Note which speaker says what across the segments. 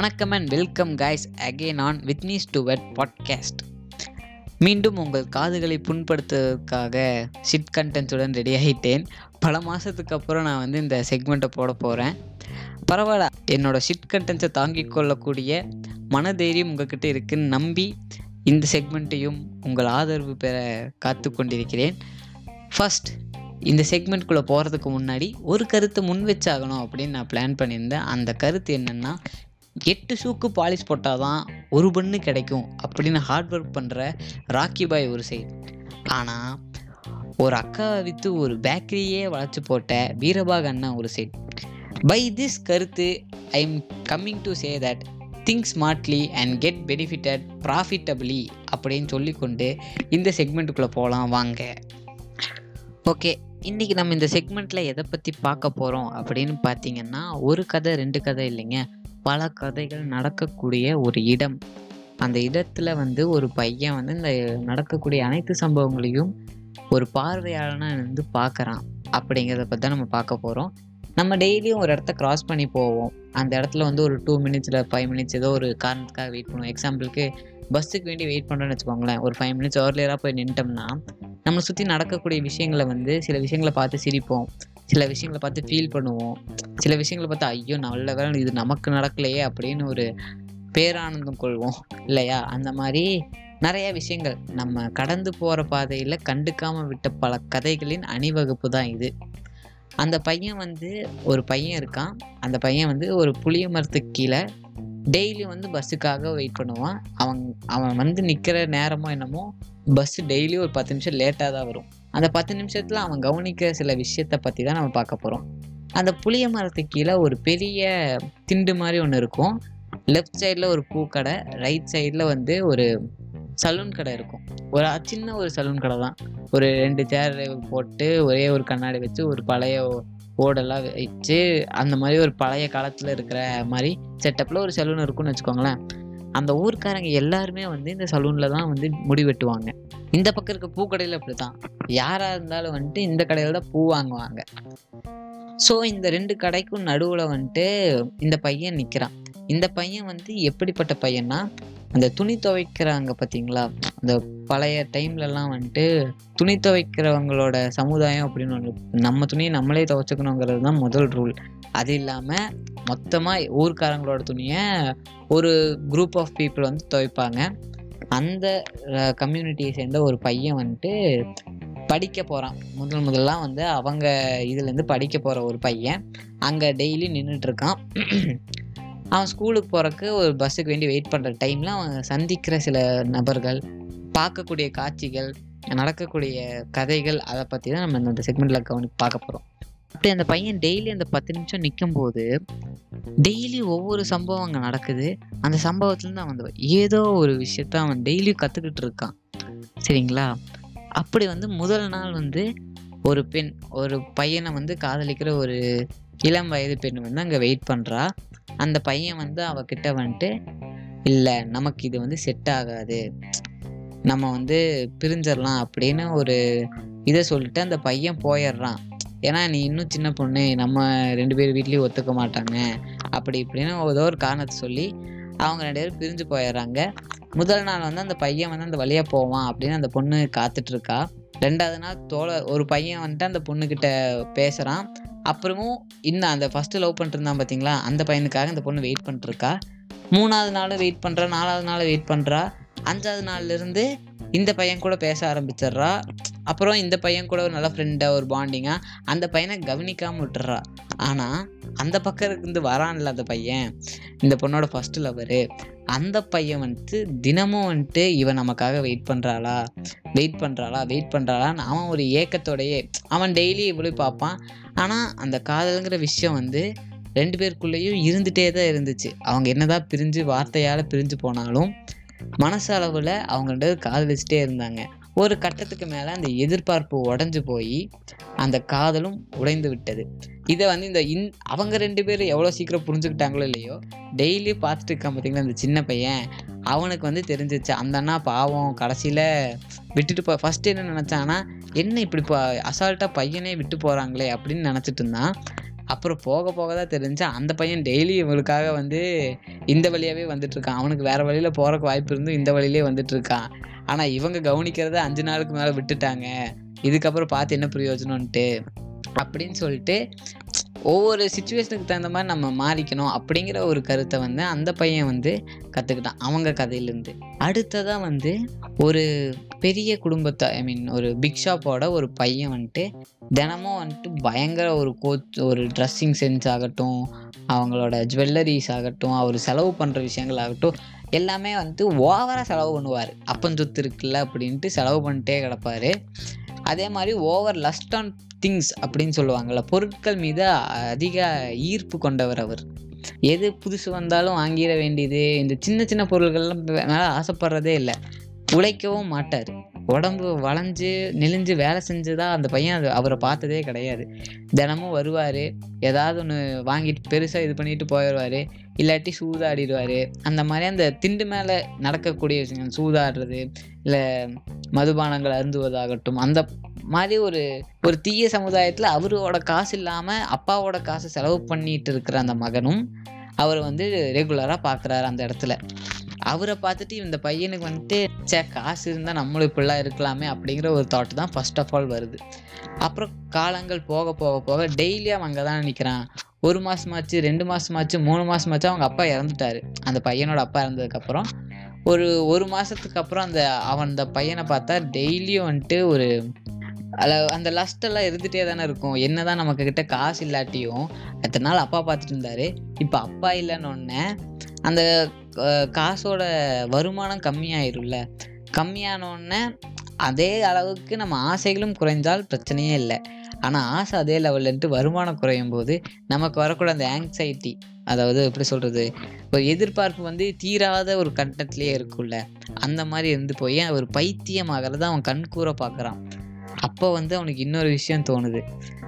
Speaker 1: வணக்கம் and welcome guys again on வித்னி டு podcast மீண்டும் உங்கள் காதுகளை புண்படுத்துவதற்காக ஷிட் கண்டென்ட்ஸுடன் ரெடி ஆகிட்டேன். பல மாதத்துக்கு அப்புறம் நான் வந்து இந்த செக்மெண்ட்டை போட போகிறேன் பரவாயில்ல என்னோடய ஷிட் கண்டென்ட்ஸை தாங்கிக் கொள்ளக்கூடிய மனதைரியம் உங்ககிட்ட இருக்குன்னு நம்பி இந்த செக்மெண்ட்டையும் உங்கள் ஆதரவு பெற காத்து கொண்டிருக்கிறேன். ஃபஸ்ட் இந்த செக்மெண்ட்குள்ளே போகிறதுக்கு முன்னாடி ஒரு கருத்தை முன் வச்சாகணும் அப்படின்னு நான் பிளான் பண்ணியிருந்தேன். அந்த கருத்து என்னென்னா எட்டு ஷூக்கு பாலிஷ் போட்டால் தான் ஒரு பண்ணு கிடைக்கும் அப்படின்னு ஹார்ட் ஒர்க் பண்ணுற ராக்கி பாய் ஒரு சைடு ஆனால் ஒரு அக்காவை விற்று ஒரு பேக்கரியே வளர்ச்சி போட்ட வீரபாக அண்ணா ஒரு சைடு பை திஸ் கருத்து I am coming to say that think smartly and get benefited profitably அப்படின்னு சொல்லிக்கொண்டு இந்த செக்மெண்ட்டுக்குள்ளே போகலாம் வாங்க. ஓகே இன்றைக்கி நம்ம இந்த செக்மெண்ட்டில் எதை பற்றி பார்க்க போகிறோம் அப்படின்னு பார்த்தீங்கன்னா ஒரு கதை ரெண்டு கதை இல்லைங்க. பல கதைகள் நடக்கக்கூடிய ஒரு இடம். அந்த இடத்துல வந்து ஒரு பையன் வந்து இந்த நடக்கக்கூடிய அனைத்து சம்பவங்களையும் ஒரு பார்வையாளனாக வந்து பார்க்குறான் அப்படிங்கிறத பற்றி தான் நம்ம பார்க்க போகிறோம் நம்ம டெய்லியும் ஒரு இடத்த கிராஸ் பண்ணி போவோம். அந்த இடத்துல வந்து ஒரு டூ மினிட்ஸில் ஃபைவ் மினிட்ஸ் ஏதோ ஒரு காரணத்துக்காக வெயிட் பண்ணுவோம். எக்ஸாம்பிளுக்கு பஸ்ஸுக்கு வேண்டி வெயிட் பண்ணுறோன்னு வச்சுக்கோங்களேன். ஒரு ஃபைவ் மினிட்ஸ் ஏர்லியராக போய் நின்ட்டோம்னா நம்மளை சுற்றி நடக்கக்கூடிய விஷயங்களை வந்து சில விஷயங்களை பார்த்து சிரிப்போம். சில விஷயங்களை பார்த்து ஃபீல் பண்ணுவோம். சில விஷயங்களை பார்த்து ஐயோ நல்ல வேலை இது நமக்கு நடக்கலையே அப்படின்னு ஒரு பேரானந்தம் கொள்வோம். இல்லையா? அந்த மாதிரி நிறைய விஷயங்கள். நம்ம கடந்து போகிற பாதையில் கண்டுக்காமல் விட்ட பல கதைகளின் அணிவகுப்பு தான் இது. அந்த பையன் வந்து ஒரு பையன் இருக்கான். அந்த பையன் வந்து ஒரு புளிய மரத்துக்கு கீழே டெய்லியும் வந்து பஸ்ஸுக்காக வெயிட் பண்ணுவான். அவன் அவன் வந்து நிற்கிற நேரமோ என்னமோ பஸ்ஸு டெய்லி ஒரு பத்து நிமிஷம் லேட்டாக தான் வரும். அந்த பத்து நிமிஷத்தில் அவன் கவனிக்கிற சில விஷயத்தை பற்றி தான் நம்ம பார்க்க போகிறோம் அந்த புளிய மரத்துக்கு கீழே ஒரு பெரிய திண்டு மாதிரி ஒன்று இருக்கும். லெஃப்ட் சைடில் ஒரு பூக்கடை ரைட் சைடில் வந்து ஒரு சலூன் கடை இருக்கும். ஒரு சின்ன ஒரு சலூன் கடை தான். ஒரு ரெண்டு சேர் போட்டு ஒரே ஒரு கண்ணாடி வச்சு ஒரு பழைய ஓடெல்லாம் வச்சு அந்த மாதிரி ஒரு பழைய காலத்தில் இருக்கிற மாதிரி செட்டப்பில் ஒரு சலூன் இருக்கும்னு வச்சுக்கோங்களேன். அந்த ஊர்க்காரங்க எல்லாருமே வந்து இந்த சலூனில் தான் வந்து முடி வெட்டுவாங்க. இந்த பக்கம் இருக்க பூக்கடையில் அப்படிதான் யாராக இருந்தாலும் வந்துட்டு இந்த கடையில் தான் பூ வாங்குவாங்க. ஸோ இந்த ரெண்டு கடைக்கும் நடுவில் வந்துட்டு இந்த பையன் நிற்கிறான் இந்த பையன் வந்து எப்படிப்பட்ட பையன்னா அந்த துணி துவைக்கிறாங்க பார்த்தீங்களா அந்த பழைய டைம்லலாம் வந்துட்டு துணி துவைக்கிறவங்களோட சமுதாயம் அப்படின்னு ஒன்று நம்ம துணியை நம்மளே துவைச்சிக்கணுங்கிறது தான் முதல் ரூல் அது இல்லாமல் மொத்தமாக ஊர்க்காரங்களோட துணியை ஒரு குரூப் ஆஃப் பீப்புள் வந்து துவைப்பாங்க. அந்த கம்யூனிட்டியை சேர்ந்த ஒரு பையன் வந்துட்டு படிக்க போகிறான் முதல் முதல்லாம் வந்து அவங்க இதுலேருந்து படிக்க போகிற ஒரு பையன். அங்கே டெய்லி நின்றுட்டுருக்கான் அவன் ஸ்கூலுக்கு போகிறக்கு ஒரு பஸ்ஸுக்கு வேண்டி வெயிட் பண்ணுற டைமில் அவன் சந்திக்கிற சில நபர்கள் பார்க்கக்கூடிய காட்சிகள் நடக்கக்கூடிய கதைகள் அதை பற்றி தான் நம்ம இந்த செக்மெண்ட்டில் கவனி பார்க்க போகிறோம் அப்படி அந்த பையன் டெய்லி அந்த பத்து நிமிஷம் நிற்கும்போது டெய்லி ஒவ்வொரு சம்பவம் அங்கே நடக்குது. அந்த சம்பவத்துலேருந்து அவன் அந்த ஏதோ ஒரு விஷயத்த அவன் டெய்லியும் கற்றுக்கிட்டு இருக்கான். சரிங்களா? அப்படி வந்து முதல் நாள் வந்து ஒரு பெண் ஒரு பையனை வந்து காதலிக்கிற ஒரு இளம் வயது பெண் வந்து அங்கே வெயிட் பண்ணுறா அந்த பையன் வந்து அவகிட்ட வந்துட்டு இல்லை நமக்கு இது வந்து செட் ஆகாது. நம்ம வந்து பிரிஞ்சிடலாம் அப்படின்னு ஒரு இதை சொல்லிட்டு அந்த பையன் போயிடுறான். ஏன்னா நீ இன்னும் சின்ன பொண்ணு நம்ம ரெண்டு பேர் வீட்லேயும் ஒத்துக்க மாட்டாங்க. அப்படி இப்படின்னு ஏதோ ஒரு காரணத்தை சொல்லி அவங்க ரெண்டு பேரும் பிரிஞ்சு போயிடுறாங்க. முதல் நாள் வந்து அந்த பையன் வந்து அந்த வழியாக போவான் அப்படின்னு அந்த பொண்ணு காத்துட்ருக்கா ரெண்டாவது நாள் தோழ ஒரு பையன் வந்துட்டு அந்த பொண்ணுக்கிட்ட பேசுகிறான் அப்புறமும் இன்னும் அந்த ஃபஸ்ட்டு லவ் பண்ணிட்டுருந்தான் பார்த்தீங்களா அந்த பையனுக்காக அந்த பொண்ணு வெயிட் பண்ணிட்டுருக்கா மூணாவது நாள் வெயிட் பண்ணுறா நாலாவது நாள் வெயிட் பண்ணுறா அஞ்சாவது நாள்லேருந்து இந்த பையன் கூட பேச ஆரம்பிச்சிட்றா. அப்புறம் இந்த பையன் கூட ஒரு நல்ல ஃப்ரெண்டாக ஒரு பாண்டிங்காக அந்த பையனை கவனிக்காமல் விட்டுறா. ஆனால் அந்த பக்கம் இருந்து வரான்ல அந்த பையன். இந்த பொண்ணோட ஃபஸ்ட்டு லவரு அந்த பையன் வந்துட்டு தினமும் வந்துட்டு இவன் நமக்காக வெயிட் பண்ணுறாளா வெயிட் பண்ணுறாளா வெயிட் பண்ணுறாளான்னு அவன் ஒரு ஏக்கத்தோடையே அவன் டெய்லி இவ்வளோ பார்ப்பான். ஆனால் அந்த காதலுங்கிற விஷயம் வந்து ரெண்டு பேருக்குள்ளேயும் இருந்துகிட்டே தான் இருந்துச்சு. அவங்க என்னதான் பிரிஞ்சு வார்த்தையால் பிரிஞ்சு போனாலும் மனசளவில் அவங்க ரெண்டு காதலிச்சுட்டே இருந்தாங்க. ஒரு கட்டத்துக்கு மேலே அந்த எதிர்பார்ப்பு உடஞ்சு போய் அந்த காதலும் உடைந்து விட்டது. இதை வந்து இந்த இன் அவங்க ரெண்டு பேரும் எவ்வளோ சீக்கிரம் புரிஞ்சுக்கிட்டாங்களோ இல்லையோ டெய்லி பார்த்துட்டு இருக்கான் பார்த்தீங்களா அந்த சின்ன பையன். அவனுக்கு வந்து தெரிஞ்சிச்சு அந்த அண்ணா பாவம் கடைசியில் விட்டுட்டு போ ஃபஸ்ட்டு என்ன நினச்சான்னா என்ன இப்படி பா அசால்ட்டாக பையனே விட்டு போகிறாங்களே அப்படின்னு நினச்சிட்டு இருந்தான். அப்புறம் போக போக தான் தெரிஞ்சு அந்த பையன் டெய்லி இவளுக்காக வந்து இந்த வழியாகவே வந்துட்டுருக்கான் அவனுக்கு வேறு வழியில் போகிறக்கு வாய்ப்பு இருந்தும் இந்த வழியிலே வந்துட்டுருக்கான் ஆனால் ஆனா இவங்க கவனிக்கிறத அஞ்சு நாளுக்கு மேல விட்டுட்டாங்க. இதுக்கப்புறம் பார்த்து என்ன பிரயோஜனம்ன்ட்டு அப்படின்னு சொல்லிட்டு ஒவ்வொரு சுச்சுவேஷனுக்கு தகுந்த மாதிரி நம்ம மாறிக்கணும் அப்படிங்கிற ஒரு கருத்தை வந்து அந்த பையன் வந்து கற்றுக்கிட்டான் அவங்க கதையிலேருந்து. அடுத்ததாக வந்து ஒரு பெரிய குடும்பத்தை ஐ மீன் ஒரு பிக் ஷாப்போட ஒரு பையன் வந்துட்டு தினமும் வந்துட்டு பயங்கர ஒரு கோச் ஒரு ட்ரெஸ்ஸிங் சென்ஸ் ஆகட்டும் அவங்களோட ஜுவல்லரிஸ் ஆகட்டும் அவர் செலவு பண்ணுற விஷயங்கள் ஆகட்டும் எல்லாமே வந்துட்டு ஓவராக செலவு பண்ணுவார். அப்பஞ்சொத்து இருக்குல்ல அப்படின்ட்டு செலவு பண்ணிட்டே கிடப்பார். அதே மாதிரி ஓவர் லஸ்ட் ஆன் திங்ஸ் அப்படின்னு சொல்லுவாங்கள்ல பொருட்கள் மீது அதிக ஈர்ப்பு கொண்டவர் அவர். எது புதுசு வந்தாலும் வாங்கிட வேண்டியது இந்த சின்ன சின்ன பொருள்கள்லாம் மேலே ஆசைப்படுறதே இல்லை. உழைக்கவும் மாட்டார். உடம்பு வளைஞ்சு நெளிஞ்சு வேலை செஞ்சு தான் அந்த பையன் அது அவரை பார்த்ததே கிடையாது. தினமும் வருவார் ஏதாவது ஒன்று வாங்கிட்டு பெருசாக இது பண்ணிட்டு போயிடுவார் இல்லாட்டி சூதாடிடுவார். அந்த மாதிரி அந்த திண்டு மேலே நடக்கக்கூடிய விஷயங்கள் சூதாடுறது இல்லை மதுபானங்கள் அருந்துவதாகட்டும் அந்த மாதிரி ஒரு ஒரு தீய சமுதாயத்தில் அவரோட காசு இல்லாமல் அப்பாவோட காசை செலவு பண்ணிட்டு இருக்கிற அந்த மகனும் அவர் வந்து ரெகுலராக பார்க்குறாரு அந்த இடத்துல. அவரை பார்த்துட்டு இந்த பையனுக்கு வந்துட்டு சே காசு இருந்தால் நம்மளும் இப்படிலாம் இருக்கலாமே அப்படிங்கிற ஒரு தாட் தான் ஃபர்ஸ்ட் ஆஃப் ஆல் வருது. அப்புறம் காலங்கள் போக போக போக டெய்லி அவன் அங்கே தான் நிற்கிறான் ஒரு மாதமாச்சு ரெண்டு மாதமாச்சு மூணு மாதமாச்சு அவங்க அப்பா இறந்துட்டாரு. அந்த பையனோட அப்பா இறந்ததுக்கப்புறம் ஒரு ஒரு மாதத்துக்கு அப்புறம் அந்த அவன் அந்த பையனை பார்த்தா டெய்லியும் வந்துட்டு ஒரு அதில் அந்த லஸ்டெல்லாம் இருந்துகிட்டே தானே இருக்கும். என்ன தான் நமக்கு கிட்ட காசு இல்லாட்டியும் அத்தனை நாள் அப்பா பார்த்துட்டு இருந்தாரு. இப்போ அப்பா இல்லைன்னு ஒன்று அந்த காசோட வருமானம் கம்மியாயிரும்ல. கம்மியானோடனே அதே அளவுக்கு நம்ம ஆசைகளும் குறைந்தால் பிரச்சனையே இல்லை. ஆனால் ஆசை அதே லெவல்லன்ட்டு வருமானம் குறையும் போது நமக்கு வரக்கூட அந்த ஆங்ஸைட்டி அதாவது எப்படி சொல்கிறது ஒரு எதிர்பார்ப்பு வந்து தீராத ஒரு கட்டத்துலேயே இருக்கும்ல. அந்த மாதிரி இருந்து போய் ஒரு பைத்தியமாகிறத அவன் கண்கூற பார்க்குறான் அப்போ வந்து அவனுக்கு இன்னொரு விஷயம் தோணுது.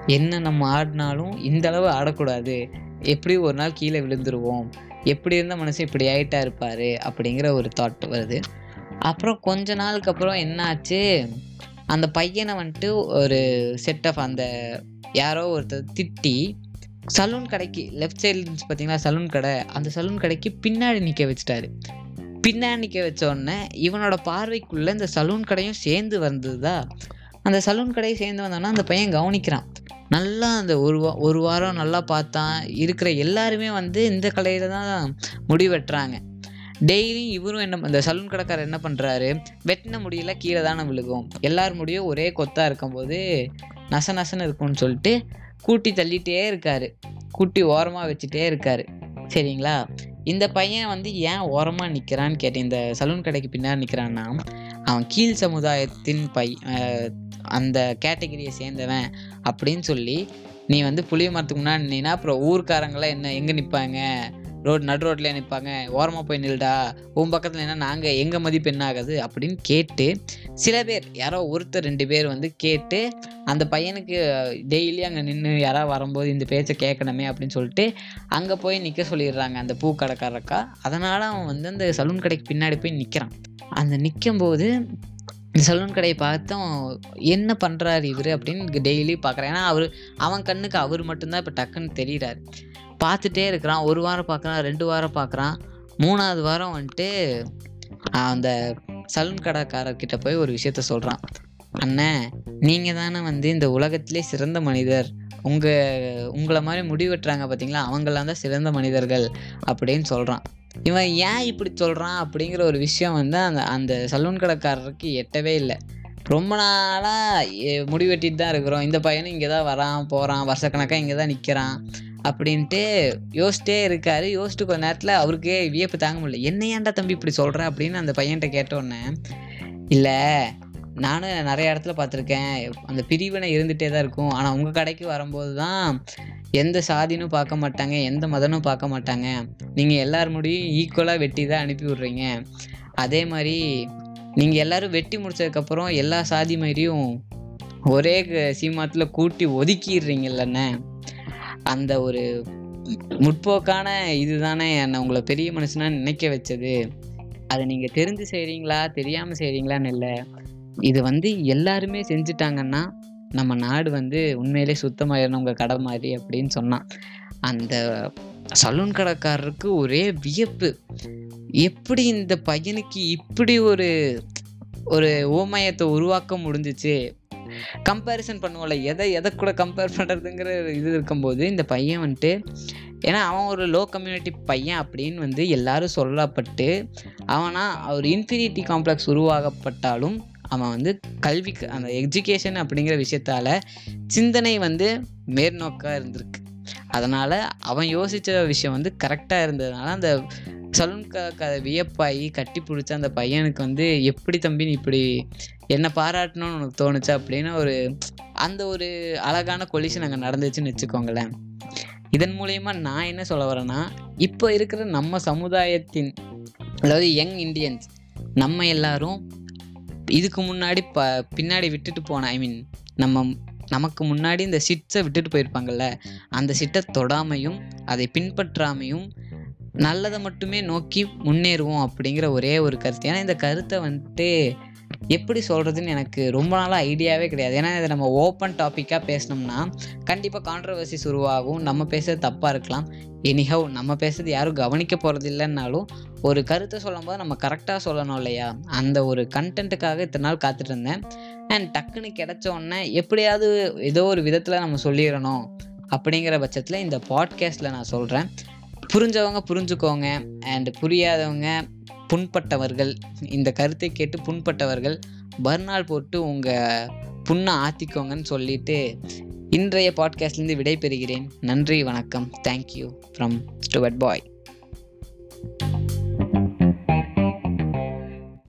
Speaker 1: என்ன நம்ம ஆடினாலும் இந்த அளவு ஆடக்கூடாது. எப்படி ஒரு நாள் கீழே விழுந்துருவோம். எப்படி இருந்த மனுஷன் இப்படி ஆகிட்டா இருப்பார் அப்படிங்கிற ஒரு தாட் வருது. அப்புறம் கொஞ்ச நாளுக்கு அப்புறம் என்னாச்சு? அந்த பையனை வந்துட்டு ஒரு செட் ஆஃப் அந்த யாரோ ஒருத்தர் திட்டி சலூன் கடைக்கு லெஃப்ட் சைடில் இருந்துச்சு பார்த்தீங்களா சலூன் கடை? அந்த சலூன் கடைக்கு பின்னாடி நிற்க வச்சுட்டாரு. பின்னாடி நிற்க வச்ச உடனே இவனோட பார்வைக்குள்ளே இந்த சலூன் கடையும் சேர்ந்து வந்ததா அந்த சலூன் கடையை சேர்ந்து வந்தோன்னா அந்த பையன் கவனிக்கிறான். நல்லா அந்த ஒரு வா ஒரு வாரம் நல்லா பார்த்தான் இருக்கிற எல்லாருமே வந்து இந்த கடையில் தான் முடி வெட்டுறாங்க டெய்லியும் இவரும் என்ன இந்த சலூன் கடைக்காரர் என்ன பண்ணுறாரு வெட்டின முடியெல்லாம் கீழே தானே விழுகும். எல்லார் முடியும் ஒரே கொத்தாக இருக்கும்போது நச நசன்னு இருக்கும்னு சொல்லிட்டு கூட்டி தள்ளிகிட்டே இருக்காரு. கூட்டி ஓரமாக வச்சுட்டே இருக்காரு. சரிங்களா? இந்த பையன் வந்து ஏன் ஓரமாக நிற்கிறான்னு கேட்டேன். இந்த சலூன் கடைக்கு பின்னாடி நிற்கிறான்னா அவன் கீழ் சமுதாயத்தின் பை அந்த கேட்டகரியை சேர்ந்தவன் அப்படின்னு சொல்லி நீ வந்து புளிய மரத்துக்கு முன்னாடி நின்னா அப்புறம் ஊர்க்காரங்களாம் என்ன எங்கே நிற்பாங்க ரோட் நடு ரோட்டில் நிற்பாங்க ஓரமாக போய் நில்டா உன் பக்கத்தில் என்ன நாங்கள் எங்கள் மதிப்பு என்ன ஆகுது? அப்படின்னு கேட்டு சில பேர் யாரோ ஒருத்தர் ரெண்டு பேர் வந்து கேட்டு அந்த பையனுக்கு டெய்லி அங்கே நின்று யாராவது வரும்போது இந்த பேச்சை கேட்கணுமே அப்படின்னு சொல்லிட்டு அங்கே போய் நிற்க சொல்லிடுறாங்க அந்த பூ கடைக்காரக்கா அதனால் அவன் வந்து அந்த சலூன் கடைக்கு பின்னாடி போய் நிற்கிறான் அந்த நிற்கும்போது சலூன் கடையை பார்த்தோம் என்ன பண்ணுறாரு இவர் அப்படின்னு டெய்லி பார்க்குறேன். ஏன்னா அவர் அவன் கண்ணுக்கு அவர் மட்டும்தான் இப்போ டக்குன்னு தெரியுறாரு. பார்த்துட்டே இருக்கிறான். ஒரு வாரம் பார்க்குறான் ரெண்டு வாரம் பார்க்குறான். மூணாவது வாரம் வந்துட்டு அந்த சலூன் கடைக்காரர்கிட்ட போய் ஒரு விஷயத்த சொல்கிறான் அண்ணே நீங்கள் தானே வந்து இந்த உலகத்திலே சிறந்த மனிதர். உங்கள் உங்களை மாதிரி முடிவெட்டுறாங்க பார்த்தீங்களா அவங்களாம் தான் சிறந்த மனிதர்கள். அப்படின்னு சொல்கிறான் இவன் ஏன் இப்படி சொல்கிறான் அப்படிங்கிற ஒரு விஷயம் வந்து அந்த அந்த சலூன் கடைக்காரருக்கு எட்டவே இல்லை. ரொம்ப நாளாக முடி வெட்டிட்டு தான் இருக்கிறோம். இந்த பையனும் இங்கே தான் வரான் போகிறான் வருஷக்கணக்காக இங்கே தான் நிற்கிறான் அப்படின்ட்டு யோசிச்சிட்டே இருக்காரு. யோசிச்சுட்டு கொஞ்ச நேரத்தில் அவருக்கே வியப்பு தாங்க முடியல. என்ன ஏன்டா தம்பி இப்படி சொல்கிற அப்படின்னு அந்த பையன்கிட்ட கேட்டோன்னே இல்லை நானும் நிறைய இடத்துல பார்த்துருக்கேன். அந்த பிரிவினை இருந்துகிட்டே தான் இருக்கும். ஆனால் உங்கள் கடைக்கு வரும்போது தான் எந்த சாதினும் பார்க்க மாட்டாங்க எந்த மதனும் பார்க்க மாட்டாங்க. நீங்கள் எல்லார் முடியும் ஈக்குவலாக வெட்டி தான் அனுப்பி விட்றீங்க. அதே மாதிரி நீங்கள் எல்லாரும் வெட்டி முடிச்சதுக்கப்புறம் எல்லா சாதி மாதிரியும் ஒரே க- சீமாத்தில் கூட்டி ஒதுக்கிடுறீங்கல்லண்ணே அந்த ஒரு முற்போக்கான இதுதானே என்னை உங்களை பெரிய மனுஷனாக நினைக்க வச்சது. அதை நீங்கள் தெரிஞ்சு செய்கிறீங்களா தெரியாமல் செய்கிறீங்களான்னு இல்லை. இது வந்து எல்லாருமே செஞ்சுட்டாங்கன்னா நம்ம நாடு வந்து உண்மையிலே சுத்தமாயிடணும் உங்கள் கடை மாதிரி அப்படின்னு சொன்னான். அந்த சலூன் கடைக்காரருக்கு ஒரே வியப்பு. எப்படி இந்த பையனுக்கு இப்படி ஒரு ஒரு ஓமயத்தை உருவாக்க முடிஞ்சிச்சு? கம்பேரிசன் பண்ணுவோம்ல எதை எதை கூட கம்பேர் பண்ணுறதுங்கிற இது இருக்கும்போது இந்த பையன் வந்துட்டு ஏன்னா அவன் ஒரு லோ கம்யூனிட்டி பையன் அப்படின்னு வந்து எல்லாரும் சொல்லப்பட்டு அவனா அவர் இன்ஃபினிட்டி காம்ப்ளெக்ஸ் உருவாகப்பட்டாலும் அவன் வந்து கல்விக்கு அந்த எஜுகேஷன் அப்படிங்கிற விஷயத்தால் சிந்தனை வந்து மேற்நோக்காக இருந்திருக்கு. அதனால் அவன் யோசித்த விஷயம் வந்து கரெக்டாக இருந்ததுனால அந்த சலூன் க வியப்பாகி கட்டி பிடிச்ச அந்த பையனுக்கு வந்து எப்படி தம்பி நீ இப்படி என்னை பாராட்டணும்னு உனக்கு தோணுச்சு அப்படின்னு ஒரு அந்த ஒரு அழகான கொலிஷன் அங்கே நடந்துச்சுன்னு வச்சுக்கோங்களேன். இதன் மூலயமா நான் என்ன சொல்ல வரேன்னா இப்போ இருக்கிற நம்ம சமுதாயத்தின் அதாவது யங் இண்டியன்ஸ் நம்ம எல்லாரும் இதுக்கு முன்னாடி ப பின்னாடி விட்டுட்டு போன ஐ மீன் நம்ம நமக்கு முன்னாடி இந்த சிட்ஸை விட்டுட்டு போயிருப்பாங்கல்ல அந்த சிட்டை தொடாமையும் அதை பின்பற்றாமையும் நல்லதை மட்டுமே நோக்கி முன்னேறுவோம் அப்படிங்கிற ஒரே ஒரு கருத்து. ஏன்னா இந்த கருத்தை வந்துட்டு எப்படி சொல்கிறதுன்னு எனக்கு ரொம்ப நாளாக ஐடியாவே கிடையாது. ஏன்னா இதை நம்ம ஓப்பன் டாப்பிக்காக பேசினோம்னா கண்டிப்பாக கான்ட்ரவர்சிஸ் உருவாகும். நம்ம பேசுறது தப்பாக இருக்கலாம். எனிஹவ் நம்ம பேசுறது யாரும் கவனிக்க போகிறது இல்லைன்னாலும் ஒரு கருத்தை சொல்லும்போது நம்ம கரெக்டாக சொல்லணும் இல்லையா? அந்த ஒரு கண்டென்ட்டுக்காக இத்தனை நாள் காத்துட்டு இருந்தேன் அண்ட் டக்குன்னு கிடச்ச உடனே எப்படியாவது ஏதோ ஒரு விதத்தில் நம்ம சொல்லிடணும் அப்படிங்கிற பட்சத்தில் இந்த பாட்காஸ்ட்டில் நான் சொல்கிறேன் புரிஞ்சவங்க புரிஞ்சுக்கோங்க. அண்ட் புரியாதவங்க புண்பட்டவர்கள் இந்த கருத்தை கேட்டு புண்பட்டவர்கள் பர்னால் போட்டு உங்கள் புண்ணை ஆற்றிக்கோங்கன்னு சொல்லிட்டு இன்றைய பாட்காஸ்ட்லேருந்து விடை பெறுகிறேன் நன்றி வணக்கம். Thank you from Stuart bye